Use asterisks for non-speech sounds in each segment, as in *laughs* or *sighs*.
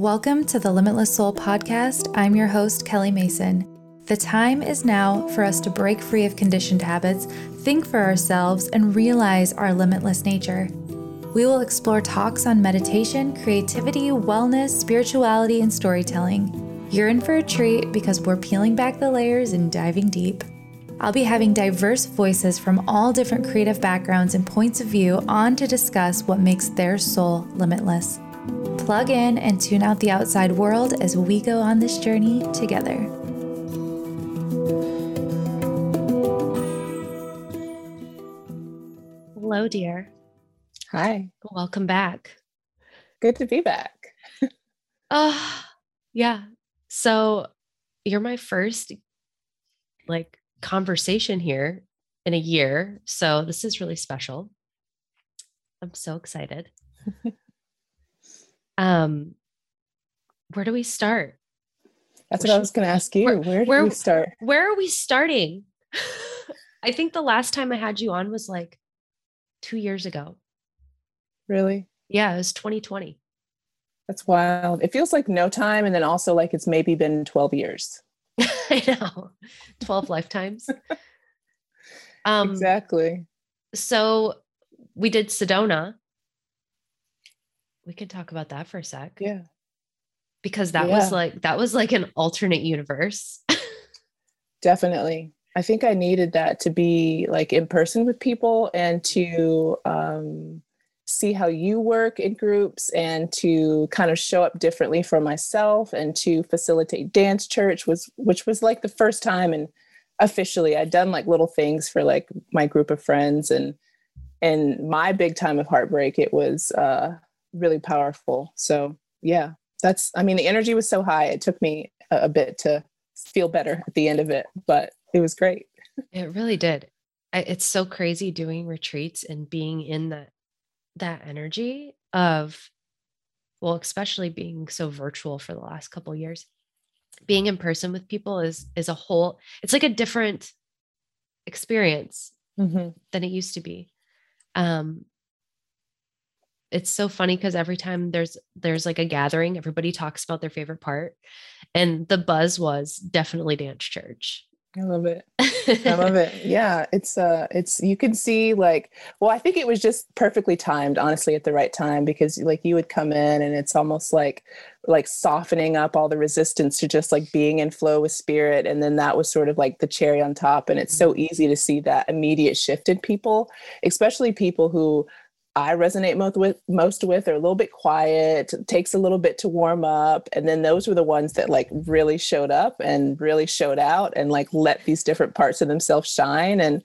Welcome to the Limitless Soul podcast. I'm your host, Kelly Mason. The time is now for us to break free of conditioned habits, think for ourselves, and realize our limitless nature. We will explore talks on meditation, creativity, wellness, spirituality, and storytelling. You're in for a treat because we're peeling back the layers and diving deep. I'll be having diverse voices from all different creative backgrounds and points of view on to discuss what makes their soul limitless. Plug in and tune out the outside world as we go on this journey together. Hello, dear. Hi. Welcome back. Good to be back. uh, *laughs* yeah. So you're my first like conversation here in a year. So this is really special. I'm so excited. *laughs* um, where do we start? That's what I was going to ask you. Where, where do where, we start? Where are we starting? *laughs* I think the last time I had you on was like two years ago. Really? Yeah, it was 2020. That's wild. It feels like no time. And then also like it's maybe been 12 years. *laughs* I know. 12 *laughs* lifetimes. Um, exactly. So we did Sedona. We could talk about that for a sec. Yeah. Because that yeah. was like that was like an alternate universe. *laughs* Definitely. I think I needed that to be like in person with people and to um see how you work in groups and to kind of show up differently for myself and to facilitate dance church was which was like the first time and officially I'd done like little things for like my group of friends and and my big time of heartbreak it was uh really powerful. So yeah that's I mean the energy was so high it took me a, a bit to feel better at the end of it but it was great. It really did. It's so crazy doing retreats and being in that that energy of well especially being so virtual for the last couple years. Being in person with people is is a whole it's like a different experience mm-hmm. than it used to be. Um it's so funny because every time there's there's like a gathering everybody talks about their favorite part and the buzz was definitely dance church I love it. I love it. *laughs* Yeah, it's uh it's you can see like well I think it was just perfectly timed honestly at the right time because like you would come in and it's almost like like softening up all the resistance to just like being in flow with spirit and then that was sort of like the cherry on top and it's so easy to see that immediate shift in people especially people who I resonate most with most with are a little bit quiet, takes a little bit to warm up. And then those were the ones that like really showed up and really showed out and like let these different parts of themselves shine. And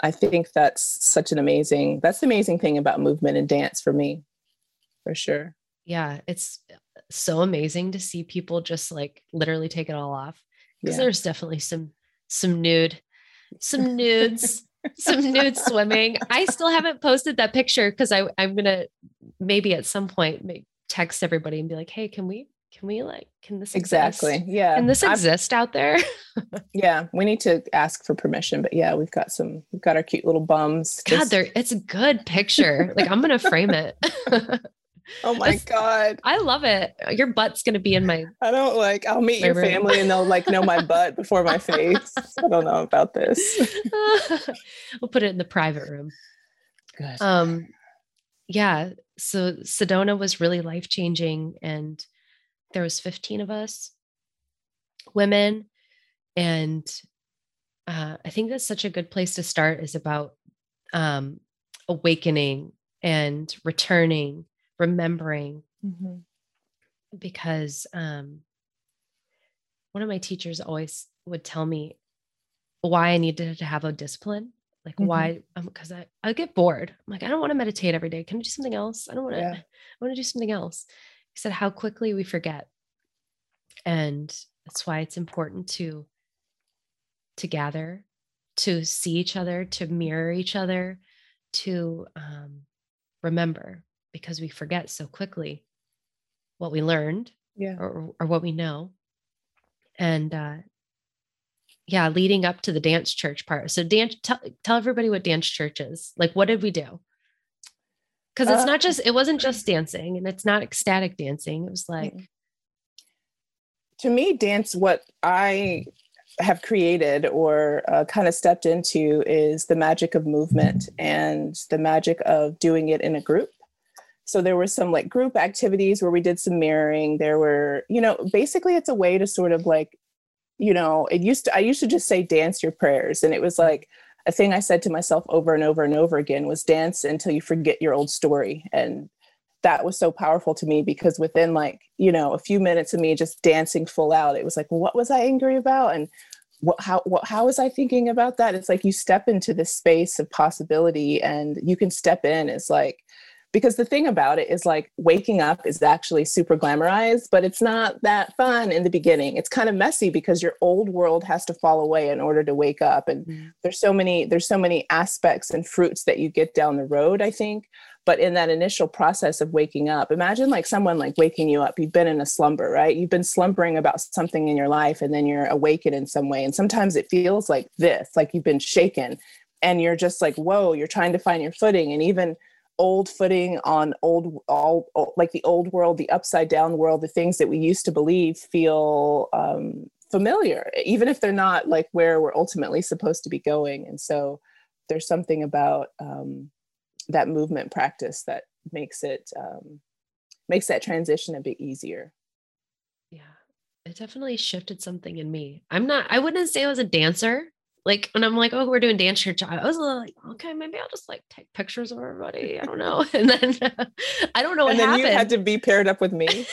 I think that's such an amazing, that's the amazing thing about movement and dance for me, for sure. Yeah. It's so amazing to see people just like literally take it all off. Because yeah. there's definitely some some nude, some nudes some nude swimming. I still haven't posted that picture because I I'm gonna maybe at some point make, text everybody and be like, hey, can we can we like can this exactly exist? yeah. Can this exist I'm, out there? *laughs* Yeah we need to ask for permission but yeah we've got some we've got our cute little bums. God just... there it's a good picture. Like i'm gonna frame it *laughs* Oh my God. I love it. Your butt's going to be in my. *laughs* I don't like, I'll meet your room. family and they'll like know my butt before my face. I don't know about this. *laughs* we'll put it in the private room. Good. Um, yeah. So Sedona was really life changing. And there was 15 of us women. And uh, I think that's such a good place to start is about um, awakening and returning remembering mm-hmm. because um, one of my teachers always would tell me why I needed to have a discipline. Like mm-hmm. why? Because um, I I get bored. I'm like I don't want to meditate every day. Can I do something else? I don't want to. Yeah. I want to do something else. He said how quickly we forget, and that's why it's important to to gather, to see each other, to mirror each other, to um, remember because we forget so quickly what we learned yeah. or, or what we know. And uh, yeah, leading up to the dance church part. So dance, tell, tell everybody what dance church is. Like, what did we do? Because it's uh, not just, it wasn't just dancing and it's not ecstatic dancing. It was like, to me, dance, what I have created or uh, kind of stepped into is the magic of movement and the magic of doing it in a group. So there were some like group activities where we did some mirroring. There were, you know, basically it's a way to sort of like, you know, it used to, I used to just say dance your prayers. And it was like a thing I said to myself over and over and over again was dance until you forget your old story. And that was so powerful to me because within like you know a few minutes of me just dancing full out it was like what was i angry about and what how what how was i thinking about that it's like you step into this space of possibility and you can step in it's like because the thing about it is like waking up is actually super glamorized but it's not that fun in the beginning. It's kind of messy because your old world has to fall away in order to wake up and mm. there's so many there's so many aspects and fruits that you get down the road i think. But in that initial process of waking up imagine like someone like waking you up. You've been in a slumber right? You've been slumbering about something in your life and then you're awakened in some way. And sometimes it feels like this like you've been shaken and you're just like whoa you're trying to find your footing. And even old footing on old all like the old world the upside down world the things that we used to believe feel um, familiar even if they're not like where we're ultimately supposed to be going. And so there's something about um, that movement practice that makes it um, makes that transition a bit easier. Yeah it definitely shifted something in me. I'm not i wouldn't say i was a dancer like when i'm like oh we're doing dance church i was like okay maybe i'll just like take pictures of everybody. I don't know. *laughs* And then uh, i don't know what and then happened. you had to be paired up with me? *laughs*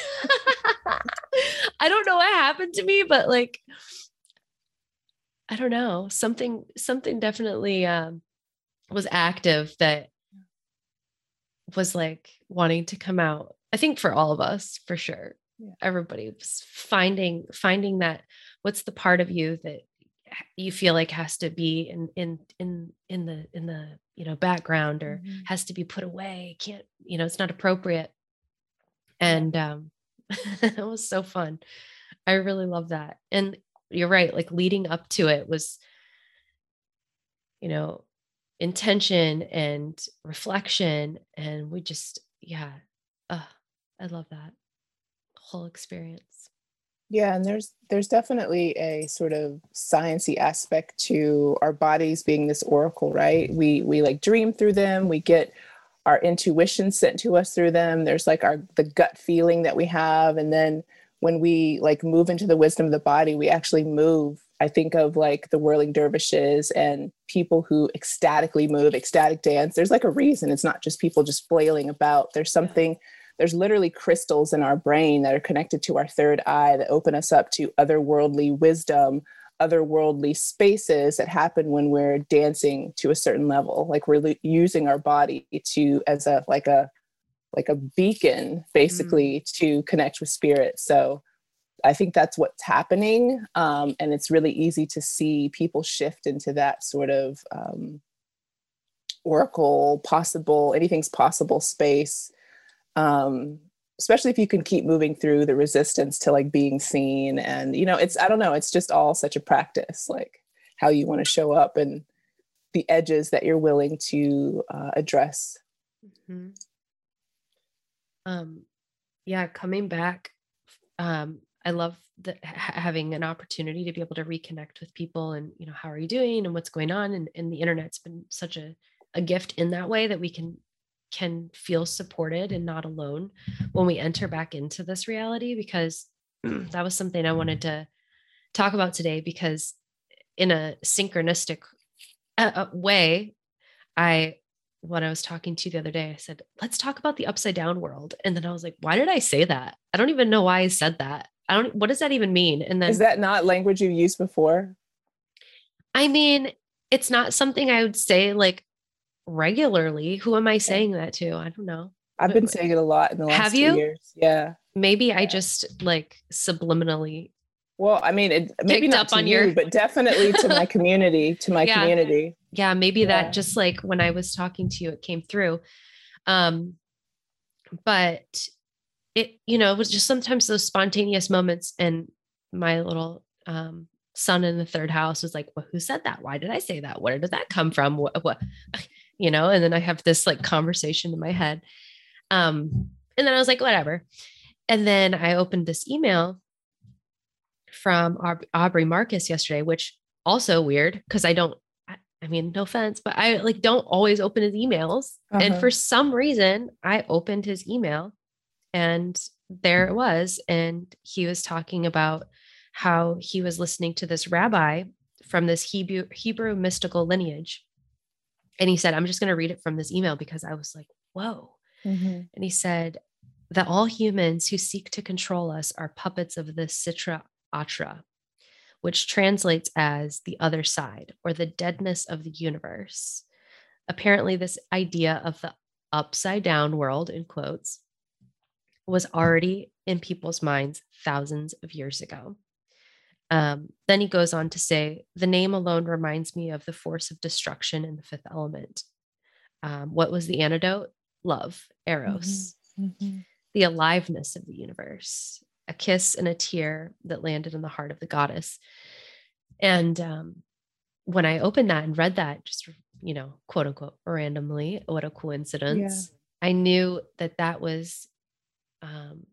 I don't know what happened to me but like i don't know. Something something definitely um, was active that was like wanting to come out i think for all of us for sure. Yeah. everybody was finding finding that what's the part of you that you feel like has to be in in in in the in the you know background or mm-hmm. has to be put away can't you know it's not appropriate. And um *laughs* it was so fun. I really love that. And you're right like leading up to it was you know intention and reflection and we just yeah uh, i love that whole experience yeah and there's there's definitely a sort of sciency aspect to our bodies being this oracle right we we like dream through them we get our intuition sent to us through them there's like our the gut feeling that we have and then when we like move into the wisdom of the body we actually move I think of like the whirling dervishes and people who ecstatically move, ecstatic dance. There's like a reason. It's not just people just flailing about. There's something, there's literally crystals in our brain that are connected to our third eye that open us up to otherworldly wisdom, otherworldly spaces that happen when we're dancing to a certain level. Like we're using our body to as a like a like a beacon basically mm. to connect with spirit. So I think that's what's happening. Um, and it's really easy to see people shift into that sort of um, oracle, possible, anything's possible space. Um, especially if you can keep moving through the resistance to like being seen. And, you know, it's, I don't know, it's just all such a practice, like how you want to show up and the edges that you're willing to uh, address. Mm-hmm. Um, yeah, coming back um, I love the, having an opportunity to be able to reconnect with people and, you know, how are you doing and what's going on? And, and the internet's been such a, a gift in that way that we can can feel supported and not alone when we enter back into this reality because *clears throat* that was something I wanted to talk about today because in a synchronistic uh, uh, way I when I was talking to you the other day I said let's talk about the upside down world and then I was like why did I say that I don't even know why I said that I don't what does that even mean? And then Is that not language you've used before? I mean, it's not something I would say like regularly. Who am I saying that to? I don't know. I've been saying it a lot in the last Have you? years. Yeah. Maybe yeah. I just like subliminally well, I mean, it maybe not to on you, your... but definitely to my *laughs* community, to my yeah. community. Yeah, maybe yeah. that just like when I was talking to you, it came through. Um, but it, you know, it was just sometimes those spontaneous moments. And my little um, sun in the third house was like, well, who said that? Why did I say that? Where did that come from? What, what, *laughs* you know, and then I have this like conversation in my head. Um, and then I was like, whatever. And then I opened this email from Aubrey Marcus yesterday, which also weird because I don't, I mean, no offense, but I like don't always open his emails. Uh-huh. And for some reason, I opened his email and there it was. And he was talking about how he was listening to this rabbi from this Hebrew, Hebrew mystical lineage. And he said, I'm just going to read it from this email because I was like, whoa. Mm-hmm. And he said that all humans who seek to control us are puppets of the Sitra Achra, which translates as the other side or the deadness of the universe. Apparently, this idea of the upside down world, in quotes, was already in people's minds thousands of years ago. Um, then he goes on to say, the name alone reminds me of the force of destruction in the fifth element. Um, what was the antidote? Love, eros, mm-hmm. Mm-hmm. the aliveness of the universe, a kiss and a tear that landed in the heart of the goddess. And um, when I opened that and read that, just, you know, quote unquote, randomly, what a coincidence, yeah. I knew that that was um,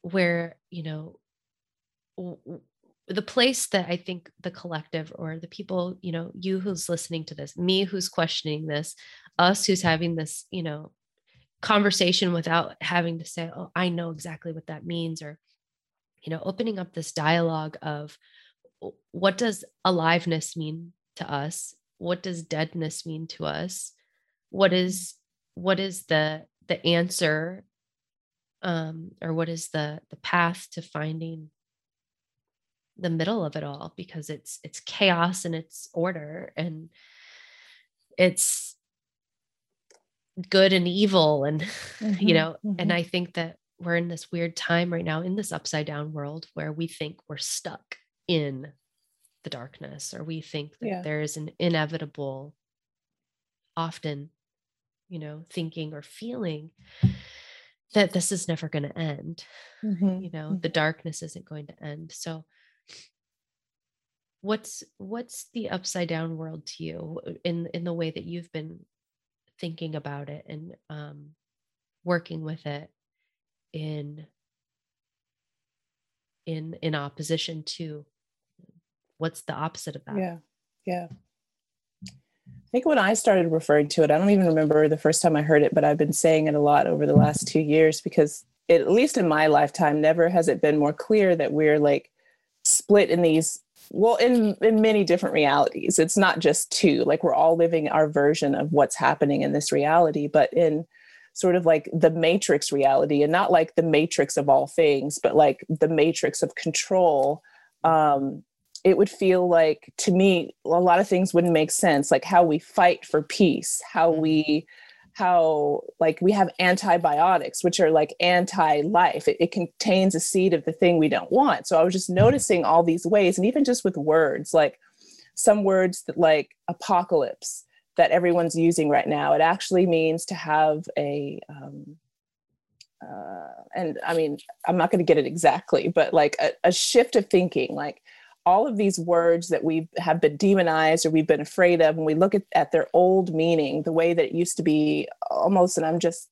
where, you know, w- the place that I think the collective or the people, you know, you who's listening to this, me who's questioning this, us who's having this, you know, conversation without having to say, oh, I know exactly what that means, or, you know, opening up this dialogue of what does aliveness mean to us? What does deadness mean to us? What is what is the the answer um or what is the the path to finding the middle of it all because it's it's chaos and it's order and it's good and evil and *laughs* mm-hmm, you know mm-hmm. and i think that we're in this weird time right now in this upside down world where we think we're stuck in the darkness or we think that yeah. there is an inevitable often you know thinking or feeling that this is never going to end mm-hmm, you know the mm-hmm. darkness isn't going to end so what's what's the upside down world to you in in the way that you've been thinking about it and um, working with it in in in opposition to what's the opposite of that? Yeah yeah. I think when I started referring to it, I don't even remember the first time I heard it, but I've been saying it a lot over the last two years because, it, at least in my lifetime, never has it been more clear that we're like split in these well in in many different realities it's not just two like we're all living our version of what's happening in this reality but in sort of like the matrix reality and not like the matrix of all things but like the matrix of control um it would feel like to me a lot of things wouldn't make sense like how we fight for peace how mm-hmm. we how like we have antibiotics which are like anti-life it, it, contains a seed of the thing we don't want so i was just mm-hmm. noticing all these ways and even just with words like some words that like apocalypse that everyone's using right now it actually means to have a um, uh, and i mean i'm not going to get it exactly but like a, a shift of thinking like all of these words that we have been demonized or we've been afraid of, when we look at, at their old meaning, the way that it used to be almost, and I'm just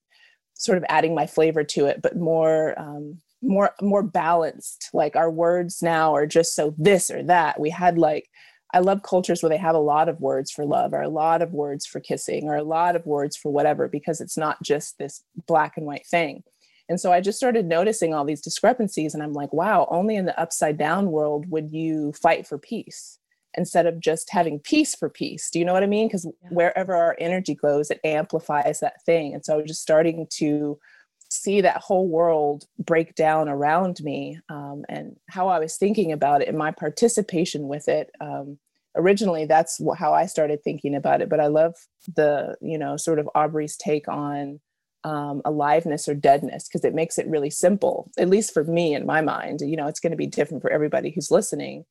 sort of adding my flavor to it, but more um, more more balanced. Like our words now are just so this or that. We had like I love cultures where they have a lot of words for love or a lot of words for kissing or a lot of words for whatever because it's not just this black and white thing. And so I just started noticing all these discrepancies. And I'm like, wow, only in the upside down world would you fight for peace instead of just having peace for peace. Do you know what I mean? Because yeah. wherever our energy goes, it amplifies that thing. And so I was just starting to see that whole world break down around me um, and how I was thinking about it and my participation with it. Um, originally, that's how I started thinking about it. But I love the, you know, sort of Aubrey's take on um, aliveness or deadness because it makes it really simple at least for me in my mind. You know it's going to be different for everybody who's listening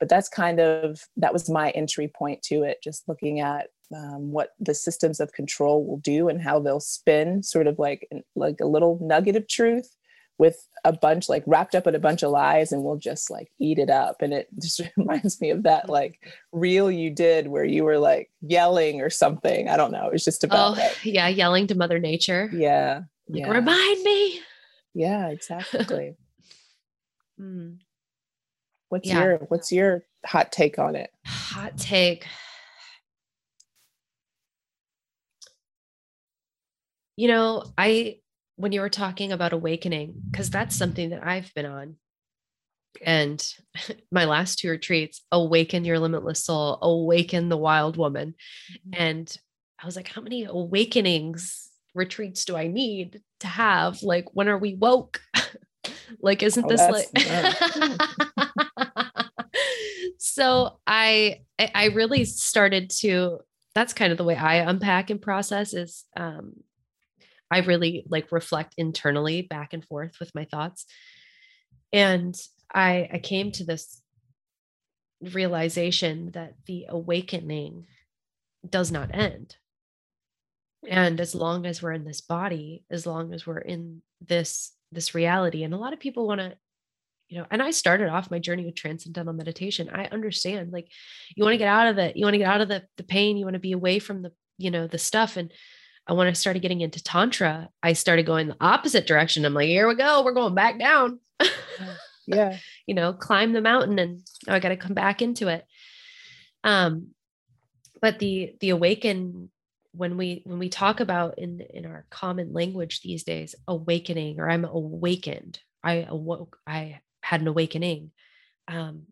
but that's kind of that was my entry point to it just looking at um, what the systems of control will do and how they'll spin sort of like like a little nugget of truth with a bunch like wrapped up in a bunch of lies and we'll just like eat it up and it *laughs* just reminds me of that like reel you did where you were like yelling or something i don't know it was just about oh, yeah yelling to mother nature yeah like, yeah. remind me yeah *laughs* exactly mm. What's yeah. your what's your hot take on it? Hot take. You know, I when you were talking about awakening, because that's something that I've been on. And *laughs* my last two retreats, awaken your limitless soul, awaken the wild woman. Mm-hmm. And I was like, how many awakenings retreats do I need to have? Like, when are we woke? *laughs* like, isn't oh, this like *laughs* so I I really started to that's kind of the way I unpack and process is um I really like reflect internally back and forth with my thoughts. And I I came to this realization that the awakening does not end. And as long as we're in this body, as long as we're in this this reality and a lot of people want to you know and i started off my journey with transcendental meditation i understand like you want to get out of it you want to get out of the the pain you want to be away from the you know the stuff and when I started getting into Tantra, I started going the opposite direction. I'm like, here we go. We're going back down. yeah. *laughs* you know, climb the mountain and now I got to come back into it. Um, but the, the awaken when we, when we talk about in, in our common language these days, awakening, or I'm awakened, I awoke, I had an awakening. Um,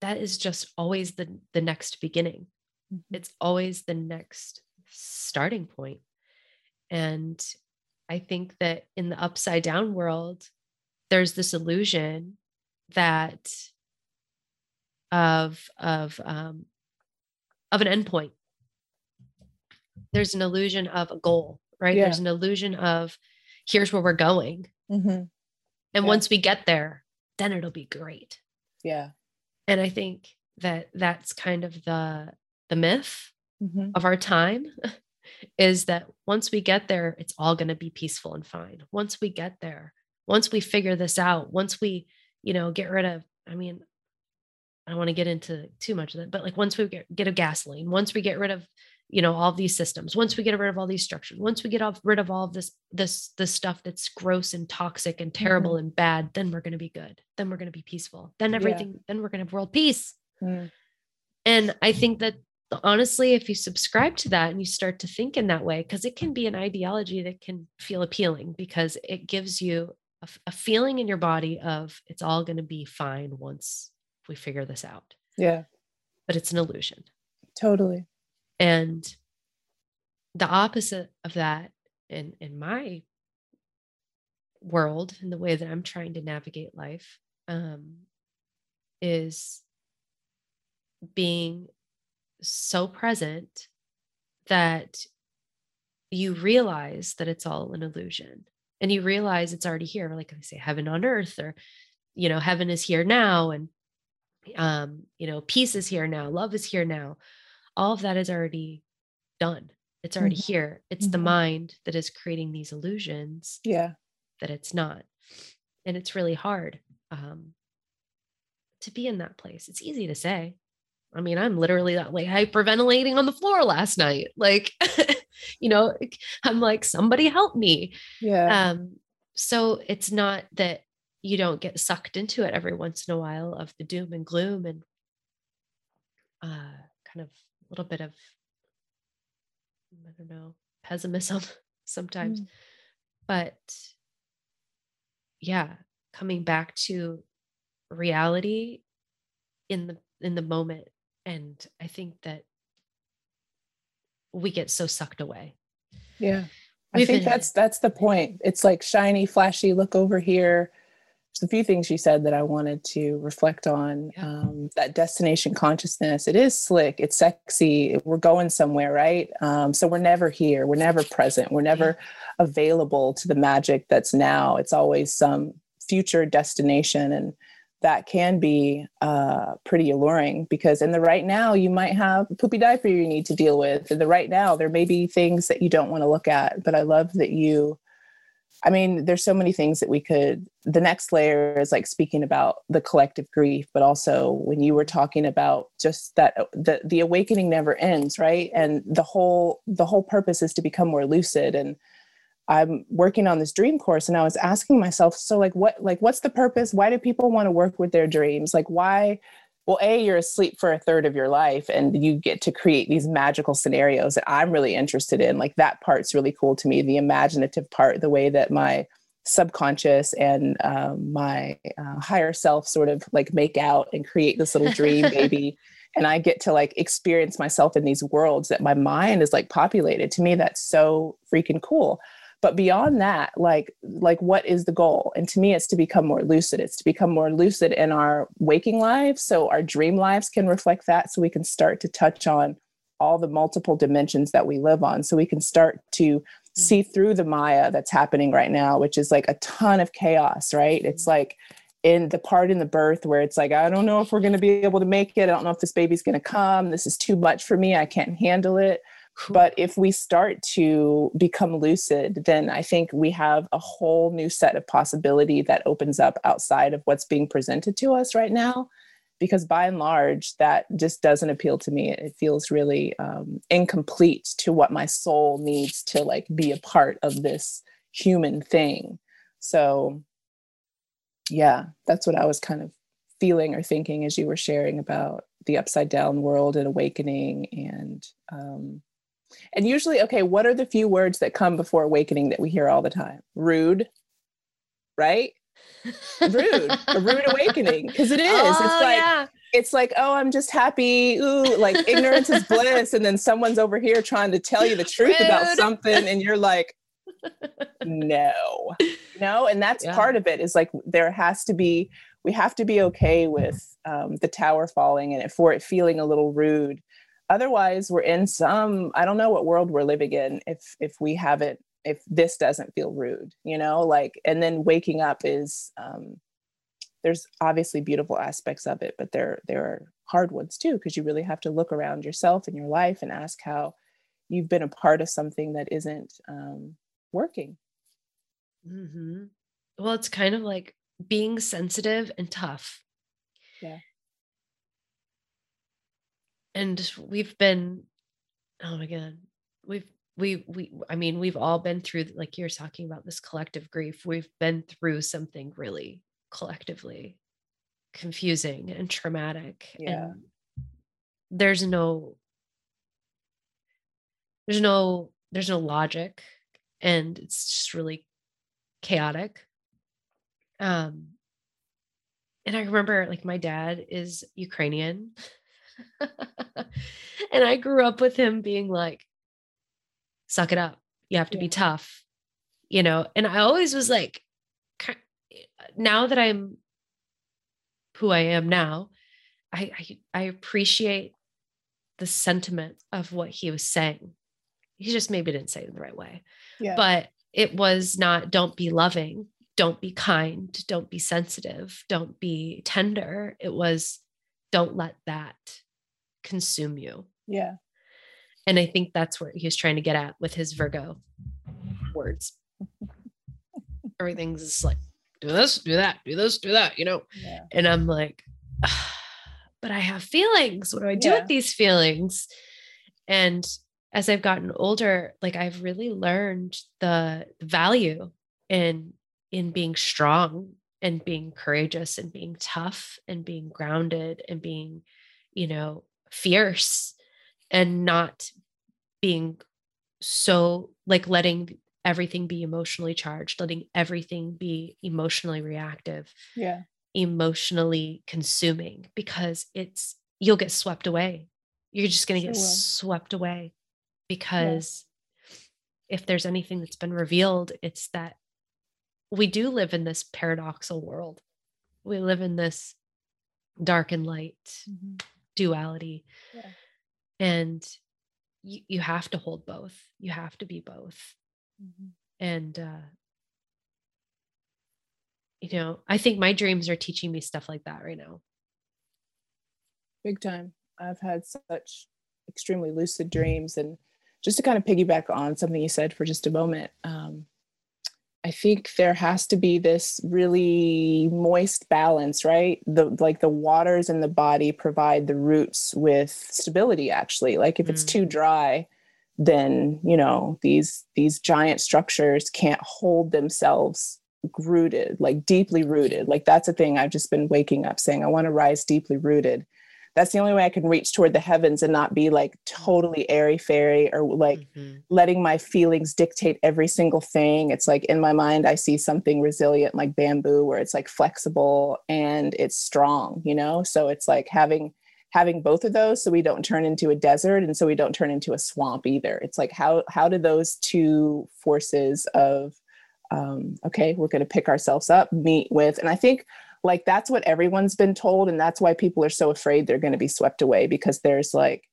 that is just always the, the next beginning. Mm-hmm. It's always the next starting point. And I think that in the upside down world, there's this illusion that of of um, of an endpoint. There's an illusion of a goal, right? Yeah. There's an illusion of here's where we're going, mm-hmm. and yeah. once we get there, then it'll be great. Yeah, and I think that that's kind of the the myth mm-hmm. of our time *laughs* is that once we get there, it's all going to be peaceful and fine. Once we get there, once we figure this out, once we, you know, get rid of, I mean, I don't want to get into too much of that, but like once we get, get a gasoline, once we get rid of, you know, all these systems, once we get rid of all these structures, once we get off, rid of all of this, this, this stuff that's gross and toxic and terrible mm-hmm. and bad, then we're going to be good. Then we're going to be peaceful. Then everything, yeah. then we're going to have world peace. Mm. And I think that honestly, if you subscribe to that and you start to think in that way, because it can be an ideology that can feel appealing because it gives you a, a feeling in your body of it's all going to be fine once we figure this out. Yeah. But it's an illusion. Totally. And the opposite of that in in my world in the way that I'm trying to navigate life um, is being so present that you realize that it's all an illusion. And you realize it's already here. Like i say heaven on earth or you know heaven is here now and um you know peace is here now love is here now. All of that is already done. It's already mm-hmm. here. It's mm-hmm. the mind that is creating these illusions yeah. that it's not. And it's really hard um to be in that place. It's easy to say I mean, I'm literally like hyperventilating on the floor last night. Like, *laughs* you know, I'm like, somebody help me. Yeah. Um, so it's not that you don't get sucked into it every once in a while of the doom and gloom and uh, kind of a little bit of, I don't know, pessimism *laughs* sometimes. Mm. But yeah, coming back to reality in the in the moment and i think that we get so sucked away. Yeah. I We've think been, that's that's the point. It's like shiny flashy look over here. There's a few things you said that i wanted to reflect on yeah. um, that destination consciousness. It is slick. It's sexy. We're going somewhere right? Um, so we're never here. We're never present. We're never yeah. available to the magic that's now. It's always some future destination. And that can be uh, pretty alluring because in the right now you might have poopy diaper you need to deal with. In the right now there may be things that you don't want to look at but i love that you i mean there's so many things that we could the next layer is like speaking about the collective grief but also when you were talking about just that the, the awakening never ends right? And the whole the whole purpose is to become more lucid and I'm working on this dream course and I was asking myself, so like what like what's the purpose? Why do people want to work with their dreams? Like why well, A, you're asleep for a third of your life and you get to create these magical scenarios that I'm really interested in. Like that part's really cool to me, the imaginative part, the way that my subconscious and um, my uh, higher self sort of like make out and create this little dream *laughs* baby and i get to like experience myself in these worlds that my mind is like populated to me that's so freaking cool but beyond that like like what is the goal? And to me it's to become more lucid. It's to become more lucid in our waking lives so our dream lives can reflect that so we can start to touch on all the multiple dimensions that we live on so we can start to mm-hmm. see through the maya that's happening right now which is like a ton of chaos right? It's mm-hmm. like in the part in the birth where it's like i don't know if we're going to be able to make it. I don't know if this baby's going to come. This is too much for me. I can't handle it but if we start to become lucid, then I think we have a whole new set of possibility that opens up outside of what's being presented to us right now. Because by and large, that just doesn't appeal to me. It feels really um, incomplete to what my soul needs to like be a part of this human thing. So, yeah, that's what I was kind of feeling or thinking as you were sharing about the upside down world and awakening and um, and usually, okay, what are the few words that come before awakening that we hear all the time? Rude, right? rude, a rude awakening. Because it *laughs* is. Oh, it's like yeah. it's like, oh, I'm just happy. Ooh, like ignorance is bliss. And then someone's over here trying to tell you the *laughs* truth rude. about something, and you're like, *laughs* no. No, and that's yeah. part of it is like there has to be we have to be okay with um, the tower falling and it, for it feeling a little rude otherwise we're in some i don't know what world we're living in if if we haven't if this doesn't feel rude you know like and then waking up is um there's obviously beautiful aspects of it but there there are hard ones too because you really have to look around yourself and your life and ask how you've been a part of something that isn't um, working. Mm-hmm. well it's kind of like being sensitive and tough. Yeah and we've been oh my god we've we we i mean we've all been through like you're talking about this collective grief we've been through something really collectively confusing and traumatic yeah. and there's no there's no there's no logic and it's just really chaotic um and i remember like my dad is ukrainian *laughs* and I grew up with him being like, suck it up. You have to yeah. be tough, you know? And I always was like, now that I'm who I am now, I, I, I appreciate the sentiment of what he was saying. He just maybe didn't say it the right way. Yeah. But it was not don't be loving, don't be kind, don't be sensitive, don't be tender. It was don't let that consume you. Yeah. And I think that's where he was trying to get at with his Virgo words. *laughs* Everything's just like, do this, do that, do this, do that, you know? Yeah. And I'm like, but I have feelings. What do I do yeah. with these feelings? And as I've gotten older, like I've really learned the value in in being strong and being courageous and being tough and being grounded and being, you know, fierce and not being so like letting everything be emotionally charged, letting everything be emotionally reactive. Yeah. Emotionally consuming because it's you'll get swept away. You're just going to sure get swept away because yeah. if there's anything that's been revealed, it's that we do live in this paradoxal world. We live in this dark and light. Mm-hmm duality. Yeah. and you, you have to hold both. You have to be both. Mm-hmm. and uh you know i think my dreams are teaching me stuff like that right now. Big time. I've had such extremely lucid dreams and just to kind of piggyback on something you said for just a moment um, I think there has to be this really moist balance, right? The like the waters in the body provide the roots with stability actually. Like if it's too mm. dry, then you know these these giant structures can't hold themselves rooted like deeply rooted like that's a thing i've just been waking up saying i want to rise deeply rooted that's the only way i can reach toward the heavens and not be like totally airy fairy or like mm-hmm. letting my feelings dictate every single thing. It's like in my mind i see something resilient like bamboo where it's like flexible and it's strong you know? So it's like having having both of those so we don't turn into a desert and so we don't turn into a swamp either. It's like how how do those two forces of um, okay we're going to pick ourselves up meet with and i think like that's what everyone's been told and that's why people are so afraid they're going to be swept away because there's like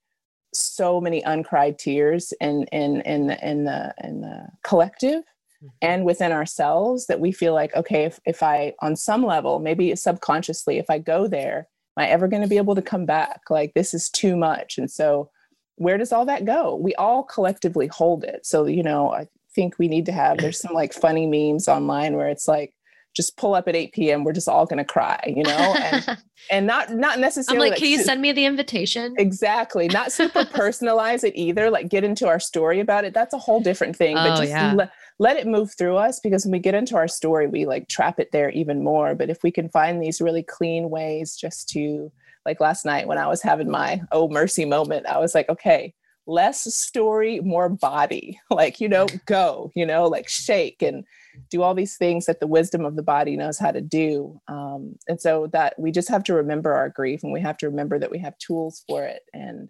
so many uncried tears in in in the in the in the collective mm-hmm. and within ourselves that we feel like okay if, if i on some level maybe subconsciously if i go there am I ever going to be able to come back? Like, this is too much. And so, where does all that go? We all collectively hold it. So, you know, I think we need to have, there's some like funny memes online where it's like, just pull up at 8 p.m. We're just all gonna cry, you know, and *laughs* and not not necessarily. I'm like, can you send me the invitation? Exactly, not super *laughs* personalize it either. Like get into our story about it. That's a whole different thing. Oh, but just yeah. le- let it move through us because when we get into our story, we like trap it there even more. But if we can find these really clean ways, just to like last night when I was having my oh mercy moment, I was like, okay, less story, more body. *laughs* Like you know, go. You know, like shake and do all these things that the wisdom of the body knows how to do. Um, and so that we just have to remember our grief and we have to remember that we have tools for it. And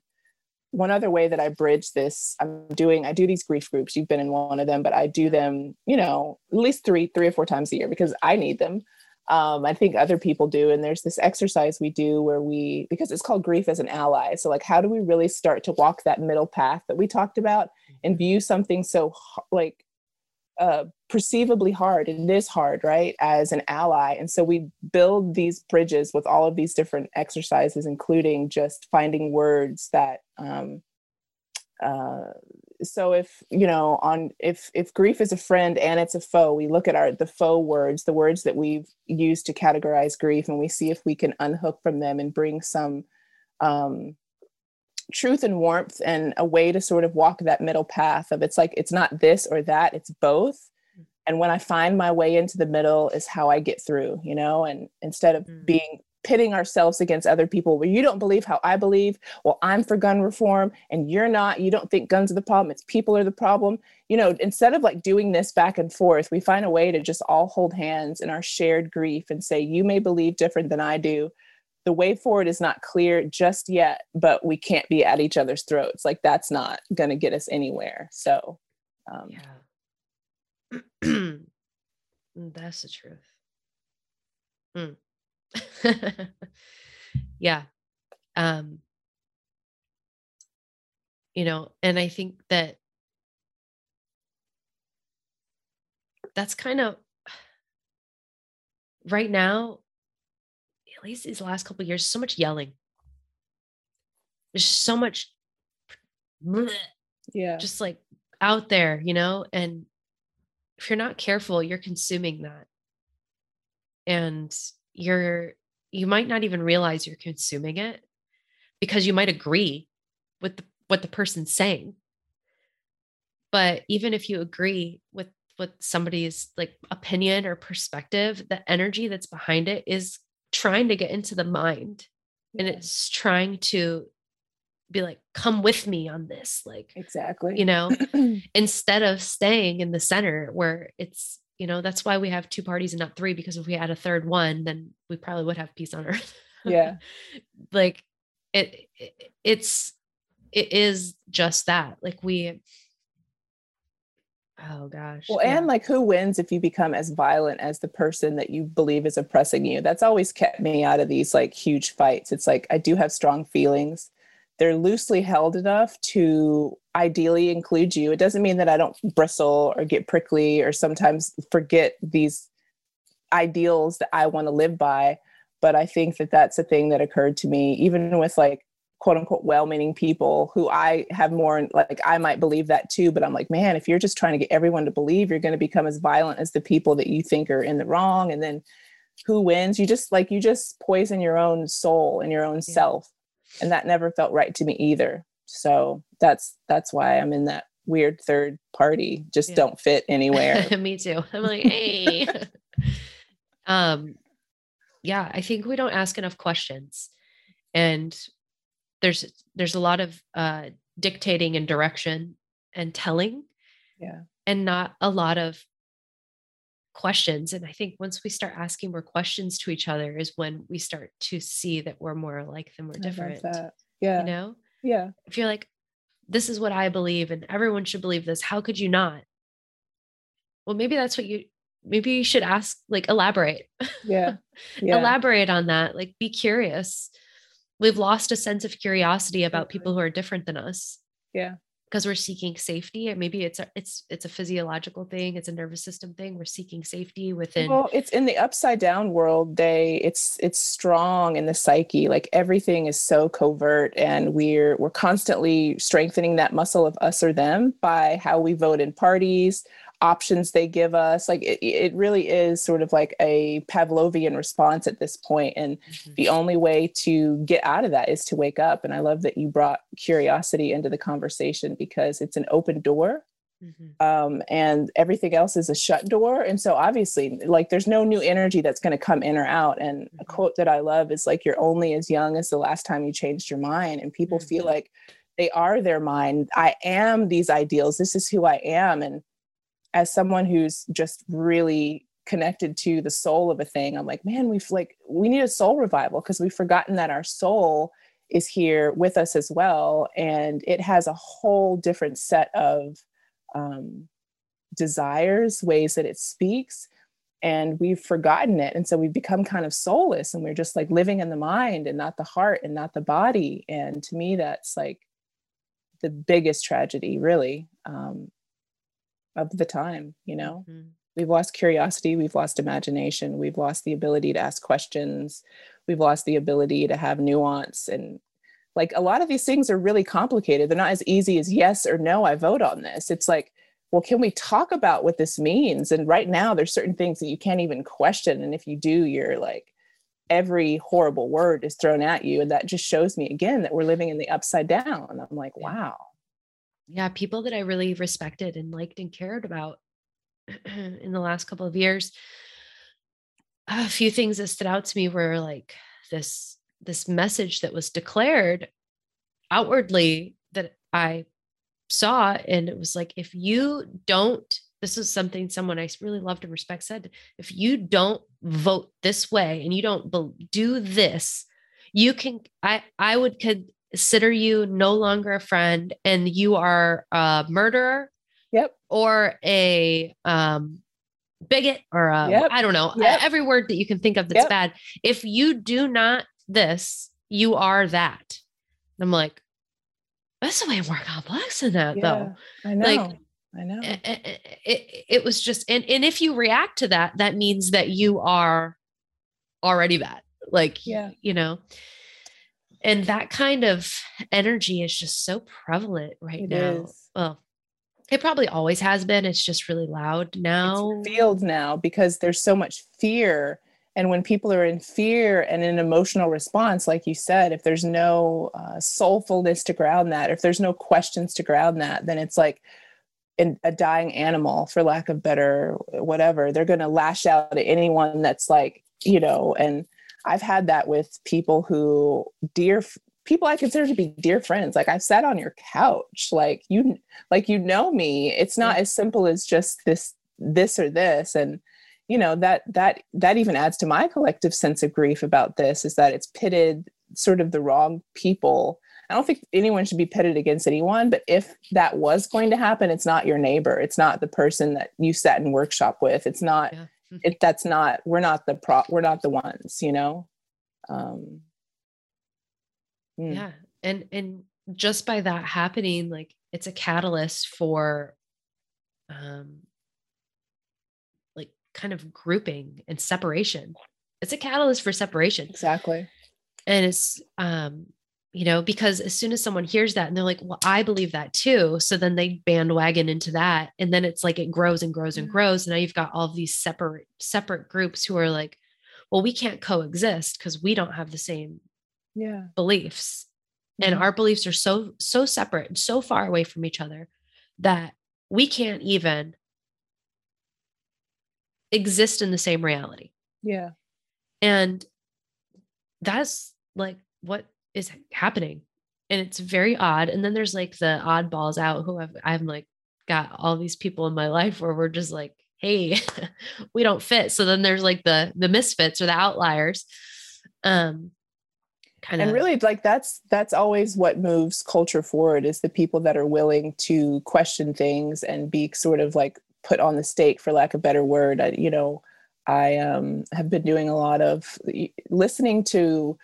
one other way that I bridge this, I'm doing, I do these grief groups. You've been in one of them, but I do them, you know, at least three, three or four times a year because I need them. Um, I think other people do. And there's this exercise we do where we, because it's called grief as an ally. So, like, how do we really start to walk that middle path that we talked about and view something so like uh, perceivably hard and hard right as an ally. And so we build these bridges with all of these different exercises including just finding words that um, uh, so if you know on if if grief is a friend and it's a foe we look at our the foe words the words that we've used to categorize grief and we see if we can unhook from them and bring some um, truth and warmth and a way to sort of walk that middle path of it's like it's not this or that it's both. And when i find my way into the middle is how i get through you know? And instead of mm. being pitting ourselves against other people where you don't believe how i believe. Well i'm for gun reform and you're not. You don't think guns are the problem it's people are the problem. You know instead of like doing this back and forth we find a way to just all hold hands in our shared grief and say you may believe different than i do the way forward is not clear just yet, but we can't be at each other's throats. Like that's not going to get us anywhere. So, um, yeah, *clears throat* that's the truth. Mm. *laughs* yeah. Um, you know, and I think that that's kind of *sighs* right now at least these last couple years, so much yelling. There's so much, bleh, yeah, just like out there, you know. And if you're not careful, you're consuming that, and you're you might not even realize you're consuming it because you might agree with the, what the person's saying. But even if you agree with with somebody's like opinion or perspective, the energy that's behind it is trying to get into the mind and it's trying to be like come with me on this like exactly. you know? *clears throat* Instead of staying in the center where it's you know that's why we have two parties and not three because if we had a third one then we probably would have peace on earth. Yeah. *laughs* Like it, it it's it is just that. Like we Oh gosh. Well, yeah. and like who wins if you become as violent as the person that you believe is oppressing you? That's always kept me out of these like huge fights. It's like I do have strong feelings. They're loosely held enough to ideally include you. It doesn't mean that I don't bristle or get prickly or sometimes forget these ideals that I want to live by. But I think that that's a thing that occurred to me, even with like quote unquote well-meaning people who I have more like I might believe that too, but I'm like, man, if you're just trying to get everyone to believe, you're going to become as violent as the people that you think are in the wrong, and then who wins? You just like you just poison your own soul and your own yeah. self, and that never felt right to me either. so that's that's why i'm in that weird third party just yeah. don't fit anywhere *laughs* me too i'm like hey *laughs* um yeah i think we don't ask enough questions and there's there's a lot of uh dictating and direction and telling yeah. and not a lot of questions. And i think once we start asking more questions to each other is when we start to see that we're more alike than we're different yeah you know? Yeah. If you're like this is what i believe and everyone should believe this how could you not? Well maybe that's what you maybe you should ask like elaborate. Yeah, *laughs* yeah. elaborate on that. Like be curious we've lost a sense of curiosity about mm-hmm. people who are different than us. Yeah. Because we're seeking safety and maybe it's a it's it's a physiological thing it's a nervous system thing we're seeking safety within well it's in the upside down world they it's it's strong in the psyche like everything is so covert and we're we're constantly strengthening that muscle of us or them by how we vote in parties options they give us like it, it really is sort of like a pavlovian response at this point and mm-hmm. the only way to get out of that is to wake up and i love that you brought curiosity into the conversation because it's an open door mm-hmm. um, and everything else is a shut door and so obviously like there's no new energy that's going to come in or out and mm-hmm. a quote that i love is like you're only as young as the last time you changed your mind and people feel mm-hmm. like they are their mind i am these ideals this is who i am and as someone who's just really connected to the soul of a thing i'm like man we've like we need a soul revival because we've forgotten that our soul is here with us as well and it has a whole different set of um, desires ways that it speaks and we've forgotten it and so we've become kind of soulless and we're just like living in the mind and not the heart and not the body and to me that's like the biggest tragedy really um, of the time you know? Mm-hmm. we've lost curiosity we've lost imagination we've lost the ability to ask questions we've lost the ability to have nuance and like a lot of these things are really complicated. They're not as easy as yes or no i vote on this. It's like well can we talk about what this means? And right now there's certain things that you can't even question and if you do you're like every horrible word is thrown at you and that just shows me again that we're living in the upside down. I'm like wow yeah, people that I really respected and liked and cared about *clears throat* in the last couple of years. A few things that stood out to me were like this this message that was declared outwardly that I saw and it was like if you don't this is something someone I really loved and respect said if you don't vote this way and you don't do this you can I I would could consider you no longer a friend and you are a murderer yep. or a um bigot or a, yep. I don't know yep. every word that you can think of that's yep. bad. If you do not this you are that. I'm like that's the way more complex than that yeah, though i know. Like i know. it, it, it, it was just and, and if you react to that that means that you are already bad like yeah. you know and that kind of energy is just so prevalent right it now. is. well it probably always has been it's just really loud now. it's field now because there's so much fear and when people are in fear and an emotional response like you said if there's no uh, soulfulness to ground that if there's no questions to ground that then it's like in a dying animal for lack of better whatever. They're going to lash out at anyone that's like you know and I've had that with people who dear people I consider to be dear friends. Like I've sat on your couch, like you like you know me. It's not as simple as just this this or this and you know that that that even adds to my collective sense of grief about this is that it's pitted sort of the wrong people I don't think anyone should be pitted against anyone, but if that was going to happen, it's not your neighbor. It's not the person that you sat in workshop with. It's not yeah it that's not we're not the pro we're not the ones you know? Um mm. yeah and and just by that happening like it's a catalyst for um like kind of grouping and separation. It's a catalyst for separation. Exactly. And it's um you know, because as soon as someone hears that and they're like, well, I believe that too. So then they bandwagon into that. And then it's like it grows and grows and mm-hmm. grows. And now you've got all these separate, separate groups who are like, well, we can't coexist because we don't have the same yeah. beliefs. and our beliefs are so so separate and so far away from each other that we can't even exist in the same reality yeah and that's like what is happening. And it's very odd. And then there's like the oddballs out who have i'm like got all these people in my life where we're just like hey *laughs* we don't fit. So then there's like the the misfits or the outliers. Um kind of and really like that's that's always what moves culture forward is the people that are willing to question things and be sort of like put on the stake for lack of better word. I, you know i um, have been doing a lot of listening to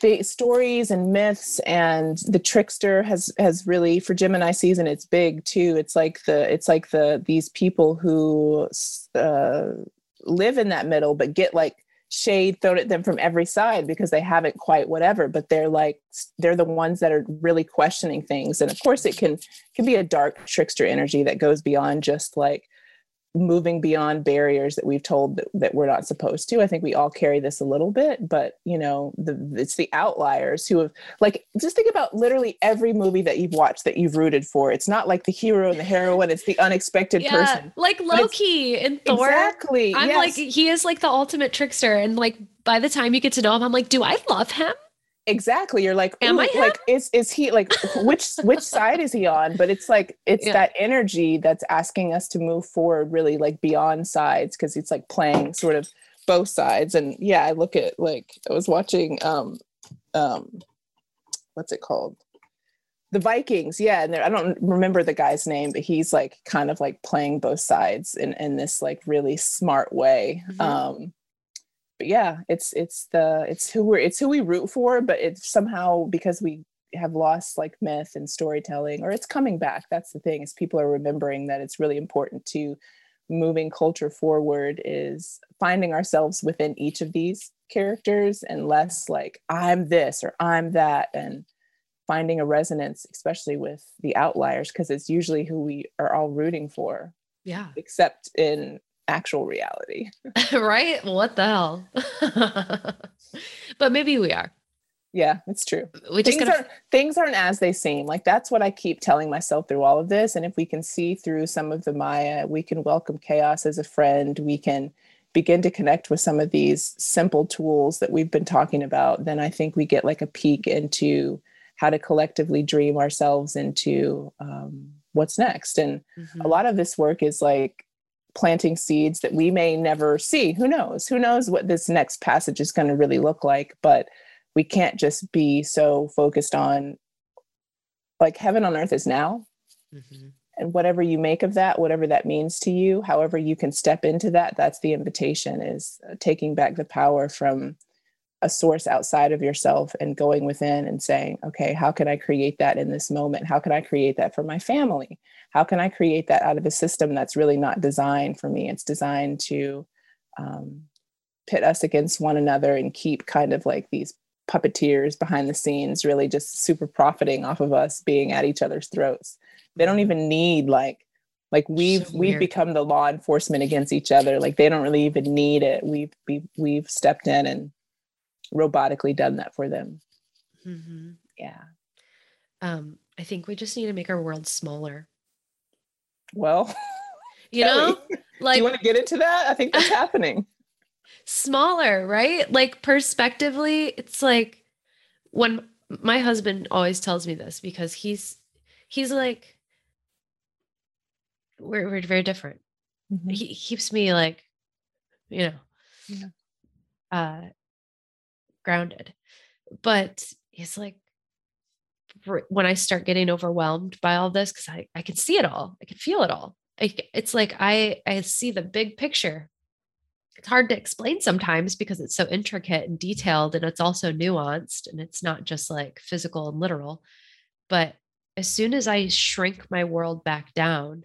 the stories and myths and the trickster has has really for gemini season it's big too. It's like the it's like the these people who uh, live in that middle but get like shade thrown at them from every side because they haven't quite whatever but they're like they're the ones that are really questioning things. And of course it can can be a dark trickster energy that goes beyond just like moving beyond barriers that we've told that, that, we're not supposed to. I think we all carry this a little bit, but you know, the it's the outliers who have like just think about literally every movie that you've watched that you've rooted for. It's not like the hero and the heroine, it's the unexpected yeah, person. Like Loki in Thor. Exactly. I'm yes. like he is like the ultimate trickster and like by the time you get to know him I'm like, "Do I love him?" Exactly. You're like am i like is is he like *laughs* which which side is he on? But it's like it's yeah. that energy that's asking us to move forward really like beyond sides because it's like playing sort of both sides. And yeah i look at like i was watching um um what's it called? The vikings. Yeah and i don't remember the guy's name but he's like kind of like playing both sides in in this like really smart way. Mm-hmm. um but yeah, it's it's the it's who we're it's who we root for, but it's somehow because we have lost like myth and storytelling, or it's coming back. That's the thing is people are remembering that it's really important to moving culture forward is finding ourselves within each of these characters and less like I'm this or I'm that and finding a resonance, especially with the outliers, because it's usually who we are all rooting for. Yeah. Except in actual reality. *laughs* *laughs* right? What the hell? *laughs* but maybe we are. Yeah, it's true. We things, gotta... aren't, things aren't as they seem. Like that's what I keep telling myself through all of this. And if we can see through some of the Maya, we can welcome chaos as a friend. We can begin to connect with some of these simple tools that we've been talking about. Then I think we get like a peek into how to collectively dream ourselves into um, what's next. And mm-hmm. a lot of this work is like planting seeds that we may never see. Who knows? Who knows what this next passage is going to really look like? But we can't just be so focused on like heaven on earth is now. Mm-hmm. And whatever you make of that, whatever that means to you, however you can step into that, that's the invitation is uh, taking back the power from a source outside of yourself and going within and saying, okay, how can I create that in this moment? How can I create that for my family? How can I create that out of a system that's really not designed for me? It's designed to um, pit us against one another and keep kind of like these puppeteers behind the scenes really just super profiting off of us being at each other's throats. They don't even need like like we've so we've become the law enforcement against each other like they don't really even need it we've we've, we've stepped in and robotically done that for them. Mm-hmm. Yeah. Um, I think we just need to make our world smaller. Well, you know, like, do you want to get into that? I think that's *laughs* happening. Smaller, right? Like, perspectively, it's like when my husband always tells me this because he's, he's like, we're, we're very different. Mm-hmm. He keeps me like, you know, yeah. uh, grounded. But he's like, when I start getting overwhelmed by all this, because I, I can see it all, I can feel it all. I, it's like I, I see the big picture. It's hard to explain sometimes because it's so intricate and detailed, and it's also nuanced, and it's not just like physical and literal. But as soon as I shrink my world back down,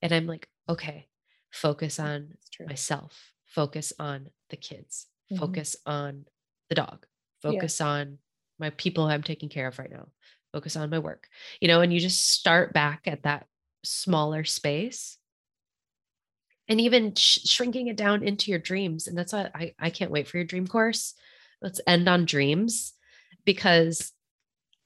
and I'm like, okay, focus on myself, focus on the kids, mm-hmm. focus on the dog focus yeah. on my people i'm taking care of right now focus on my work you know and you just start back at that smaller space and even sh- shrinking it down into your dreams and that's why I, I can't wait for your dream course let's end on dreams because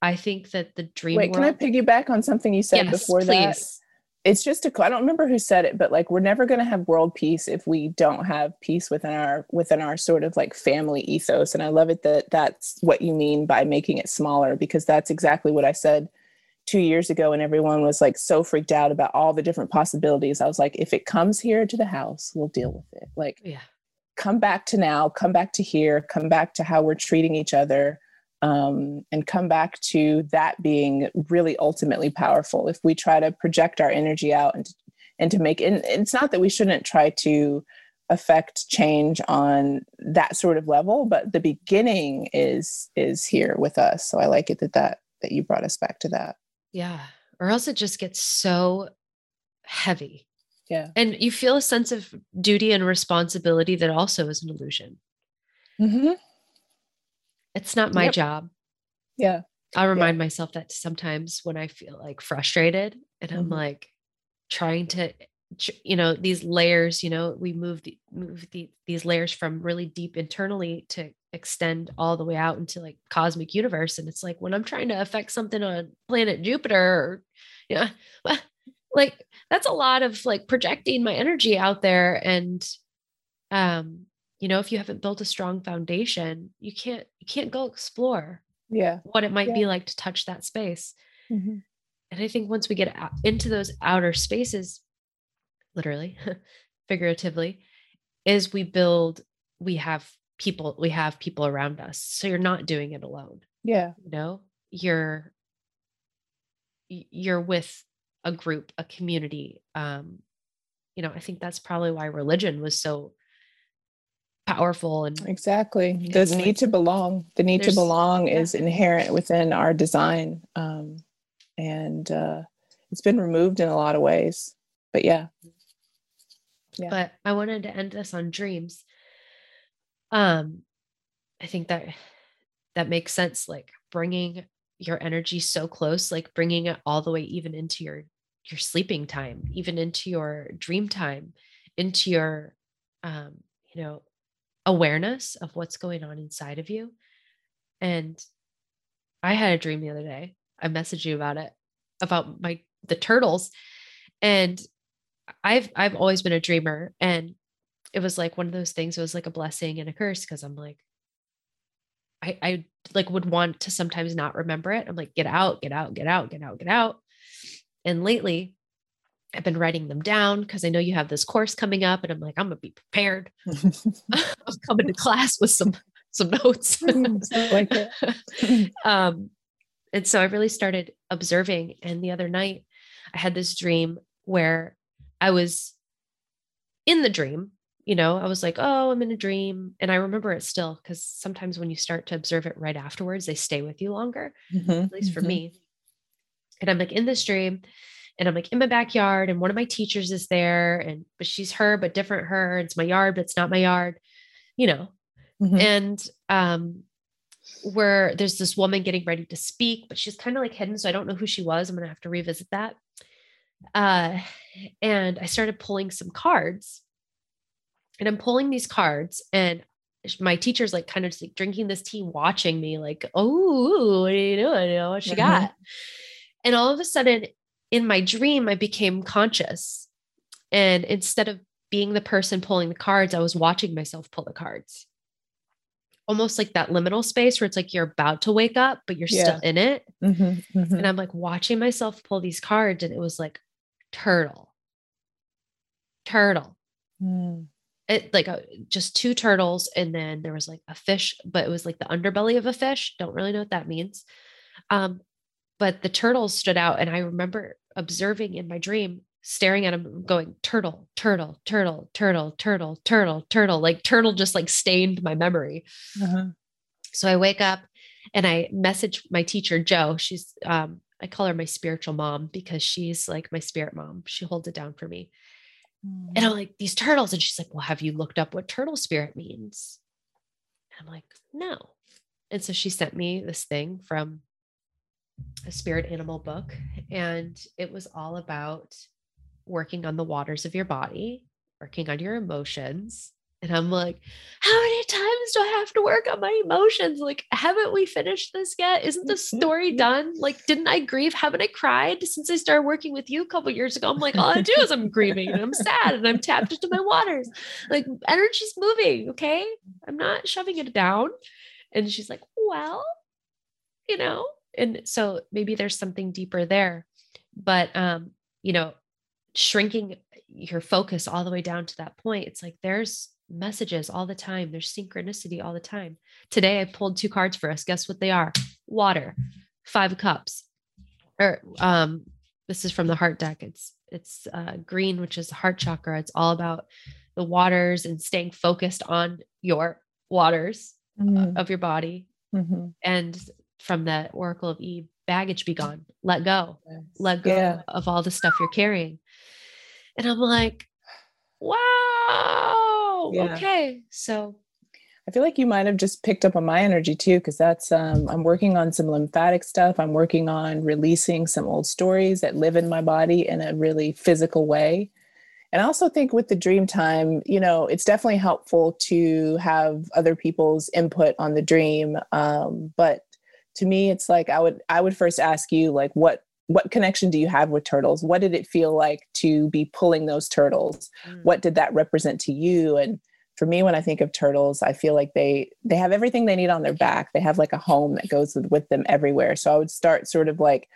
I think that the dream Wait, world, can I piggyback on something you said yes, before please. that? It's just a, I don't remember who said it, but like we're never going to have world peace if we don't have peace within our within our sort of like family ethos. And I love it that that's what you mean by making it smaller because that's exactly what I said two years ago and everyone was like so freaked out about all the different possibilities. I was like, if it comes here to the house, we'll deal with it. Like Yeah. come back to now, come back to here, come back to how we're treating each other, um, and come back to that being really ultimately powerful. If we try to project our energy out and and to make and it's not that we shouldn't try to affect change on that sort of level, but the beginning is is here with us. So I like it that that that you brought us back to that. Yeah. Or else it just gets so heavy. Yeah. And you feel a sense of duty and responsibility that also is an illusion. Mm-hmm. It's not my Yep. job. Yeah. I remind myself that sometimes when I feel like frustrated and I'm Mhm. like trying to, you know, these layers, you know, we move the, move the, these layers from really deep internally to extend all the way out into like cosmic universe. And it's like when I'm trying to affect something on planet Jupiter, or, *laughs* you *laughs* know, like that's a lot of like projecting my energy out there. And, um, you know, if you haven't built a strong foundation, you can't, you can't go explore Yeah. what it might Yeah. be like to touch that space. Mm-hmm. And I think once we get out into those outer spaces, literally, *laughs* figuratively, is we build, we have people, we have people around us. So you're not doing it alone. Yeah. You know, you're you're with a group, a community. Um, you know, I think that's probably why religion was so powerful and Exactly. The need to belong. The need to belong yeah. is inherent within our design. Um, and uh, it's been removed in a lot of ways. But yeah. Yeah. but I wanted to end this on dreams. Um, I think that that makes sense. Like bringing your energy so close, like bringing it all the way even into your your sleeping time, even into your dream time, into your, um, you know, awareness of what's going on inside of you. And I had a dream the other day. I messaged you about it, about my the turtles, and I've I've always been a dreamer and it was like one of those things it was like a blessing and a curse because I'm like I I like would want to sometimes not remember it. I'm like get out, get out, get out, get out, get out. And lately I've been writing them down because I know you have this course coming up and I'm like I'm to be prepared. I'm coming to class with some some notes. *laughs* Like it. *laughs* um, and so I really started observing. And the other night, I had this dream where I was in the dream. You know, I was like, oh, I'm in a dream. And I remember it still because sometimes when you start to observe it right afterwards, they stay with you longer, Mhm, at least for mhm. me. And I'm like in this dream and I'm like in my backyard and one of my teachers is there and but she's her, but different her. It's my yard, but it's not my yard, you know, Mhm. and um where there's this woman getting ready to speak but she's kind of like hidden so i don't know who she was i'm gonna have to revisit that uh and i started pulling some cards and i'm pulling these cards and my teacher's like kind of just like drinking this tea watching me like oh what are you doing you know what she Mhm. got and all of a sudden in my dream i became conscious. And instead of being the person pulling the cards i was watching myself pull the cards. Almost like that liminal space where it's like you're about to wake up but you're still in it. Mhm, mhm. and i'm like watching myself pull these cards and it was like turtle. Turtle. Mm. it like uh, just two turtles and then there was like a fish but it was like the underbelly of a fish. Don't really know what that means. Um but the turtles stood out and i remember observing in my dream staring at them going turtle turtle turtle turtle turtle turtle turtle like turtle just like stained my memory Uh-huh. so I wake up and I message my teacher, Joe. She's, um, I call her my spiritual mom because she's like my spirit mom. She holds it down for me. And I'm like, these turtles. And she's like, well, have you looked up what turtle spirit means? And I'm like, no. And so she sent me this thing from a spirit animal book. And it was all about working on the waters of your body, working on your emotions, And I'm like, how many times do I have to work on my emotions? Like, haven't we finished this yet? Isn't the mm-hmm. story done? Like, didn't I grieve? Haven't I cried since I started working with you a couple years ago? I'm like, all I do is I'm grieving and I'm sad and I'm tapped into my waters. Like, energy's moving. Okay. I'm not shoving it down. And she's like, well, you know, and so maybe there's something deeper there. But, um, you know, shrinking your focus all the way down to that point, it's like there's messages all the time. There's synchronicity all the time. Today I pulled two cards for us. Guess what they are? Water, five cups. Or um, this is from the heart deck. It's it's uh, green, which is the heart chakra. It's all about the waters and staying focused on your waters uh, mm-hmm. of your body. Mm-hmm. And from the Oracle of Eve, baggage be gone. Let go. Yes. Let go yeah. of all the stuff you're carrying. And I'm like, wow yeah. okay. So I feel like you might have just picked up on my energy too, because that's um, I'm working on some lymphatic stuff. I'm working on releasing some old stories that live in my body in a really physical way. And I also think with the dream time, you know, it's definitely helpful to have other people's input on the dream. Um, but to me, it's like I would I would first ask you like what what connection do you have with turtles? What did it feel like to be pulling those turtles? Mm. what did that represent to you? And for me when i think of turtles i feel like they they have everything they need on their back. They have like a home that goes with, with them everywhere. So i would start sort of like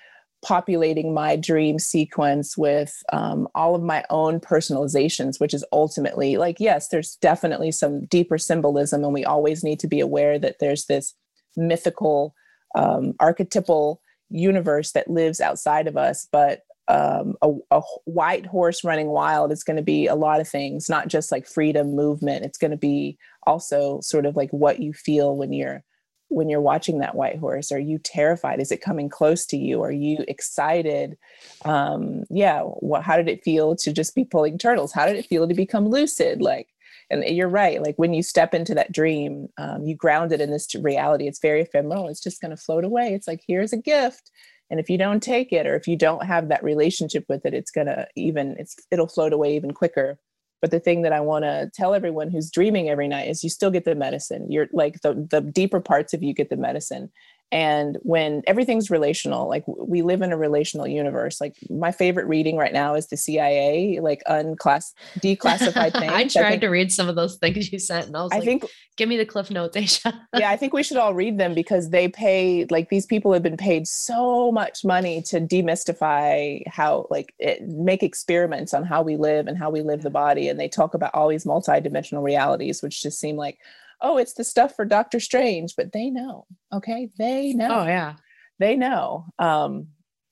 populating my dream sequence with um, all of my own personalizations which is ultimately like yes there's definitely some deeper symbolism and we always need to be aware that there's this mythical um, archetypal universe that lives outside of us but um, a, a, white horse running wild is going to be a lot of things not just like freedom movement. It's going to be also sort of like what you feel when you're when you're watching that white horse. Are you terrified? Is it coming close to you? Are you excited? Um yeah what how did it feel to just be pulling turtles? How did it feel to become lucid? Like and you're right like when you step into that dream um, you ground it in this reality it's very ephemeral it's just going to float away. It's like here's a gift. And if you don't take it or if you don't have that relationship with it it's going to even it's it'll float away even quicker. But the thing that i want to tell everyone who's dreaming every night is you still get the medicine. You're like the the deeper parts of you get the medicine and when everything's relational like we live in a relational universe. Like my favorite reading right now is the cia like unclass declassified *laughs* things. I tried I think, to read some of those things you sent and i was I like think, give me the cliff notes Aisha. *laughs* yeah i think we should all read them because they pay like these people have been paid so much money to demystify how like it, make experiments on how we live and how we live the body. And they talk about all these multidimensional realities which just seem like oh, it's the stuff for Doctor Strange, but they know. Okay. They know. Oh, yeah. They know. Um,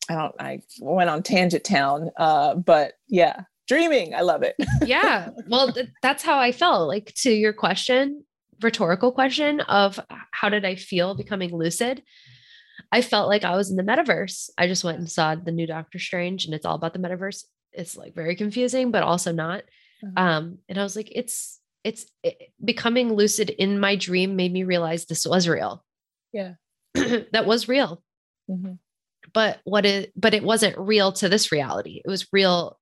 I don't, I went on tangent town. Uh, but yeah, dreaming. I love it. *laughs* yeah. Well, th- that's how I felt. Like to your question, rhetorical question of how did I feel becoming lucid? I felt like I was in the metaverse. I just went and saw the new Doctor Strange and it's all about the metaverse. It's like very confusing, but also not. Mm-hmm. Um, and I was like, it's it's it, becoming lucid in my dream made me realize this was real. Yeah. *clears throat* that was real. Mm-hmm. But what it but it wasn't real to this reality. It was real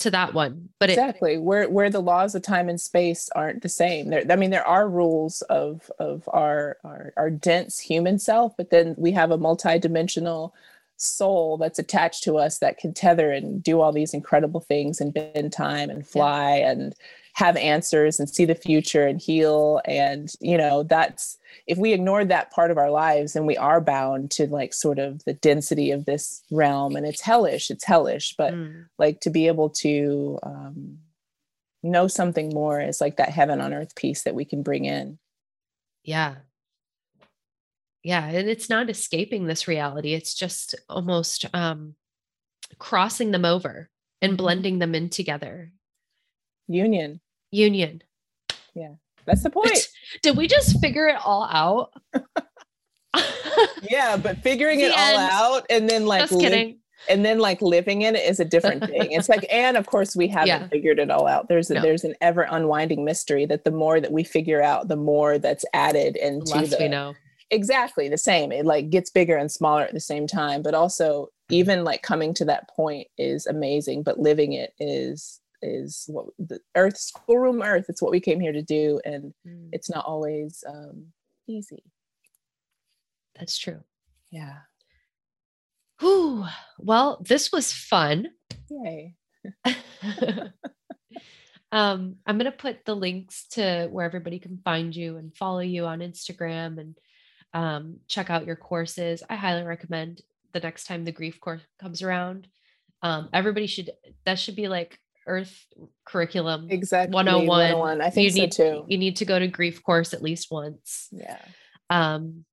to that one. But exactly it, where where the laws of time and space aren't the same. There, I mean, there are rules of of our, our our dense human self, but then we have a multidimensional soul that's attached to us that can tether and do all these incredible things and bend time and fly yeah. and have answers and see the future and heal. And you know that's if we ignore that part of our lives and we are bound to like sort of the density of this realm. And it's hellish it's hellish but mm. like to be able to um, know something more is like that heaven on earth piece that we can bring in. Yeah. Yeah and it's not escaping this reality. It's just almost um crossing them over and mm-hmm. blending them in together Union. Union. Yeah. That's the point. *laughs* Did we just figure it all out? *laughs* yeah, but figuring the it end. all out and then like just kidding. and then like living in it is a different thing. It's like, *laughs* and of course we haven't yeah. figured it all out. There's a, no. there's an ever unwinding mystery that the more that we figure out, the more that's added into Less the we know. Exactly the same. It like gets bigger and smaller at the same time, but also even like coming to that point is amazing, but living it is is what the earth schoolroom earth it's what we came here to do and Mm, it's not always um easy that's true. yeah Whew. Well, this was fun. yay *laughs* um, I'm going to put the links to where everybody can find you and follow you on Instagram and um, check out your courses. I highly recommend the next time the grief course comes around. Um, everybody should, that should be like Earth curriculum. exactly 101. 101 i think you so need, too You need to go to grief course at least once. yeah Um,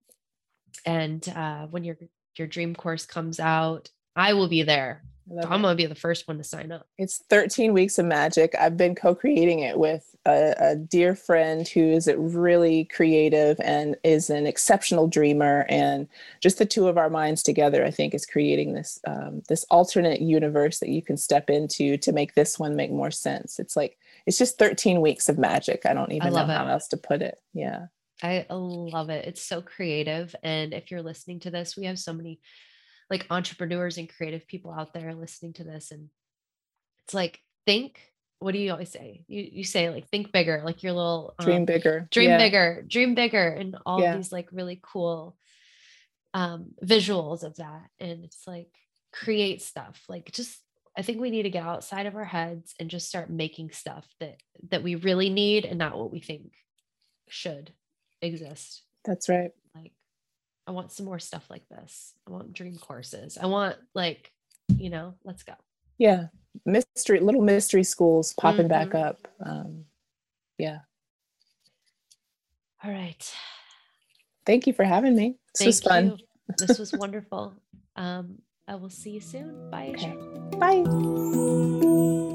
and uh, when your your dream course comes out, I will be there. I I'm gonna be the first one to sign up. It's 13 weeks of magic. I've been co creating it with a, a dear friend who is really creative and is an exceptional dreamer. And just the two of our minds together, I think, is creating this um, this alternate universe that you can step into to make this one make more sense. It's like, it's just 13 weeks of magic. I don't even know love how it. else to put it. Yeah. I love it. It's so creative. And if you're listening to this, we have so many like entrepreneurs and creative people out there listening to this. And it's like, think, what do you always say? You you say like think bigger, like your little Dream um, bigger. dream Yeah. bigger, dream bigger, and all Yeah. these like really cool um visuals of that. And it's like create stuff. Like just I think we need to get outside of our heads and just start making stuff that that we really need and not what we think should exist. That's right. Like I want some more stuff like this. I want dream courses. I want like, you know, let's go. Yeah. Mystery, little mystery schools popping back Mhm. up. Um, yeah. All right. Thank you for having me. This Thank was fun. you. This was wonderful. Um, I will see you soon. Bye. Okay. Bye.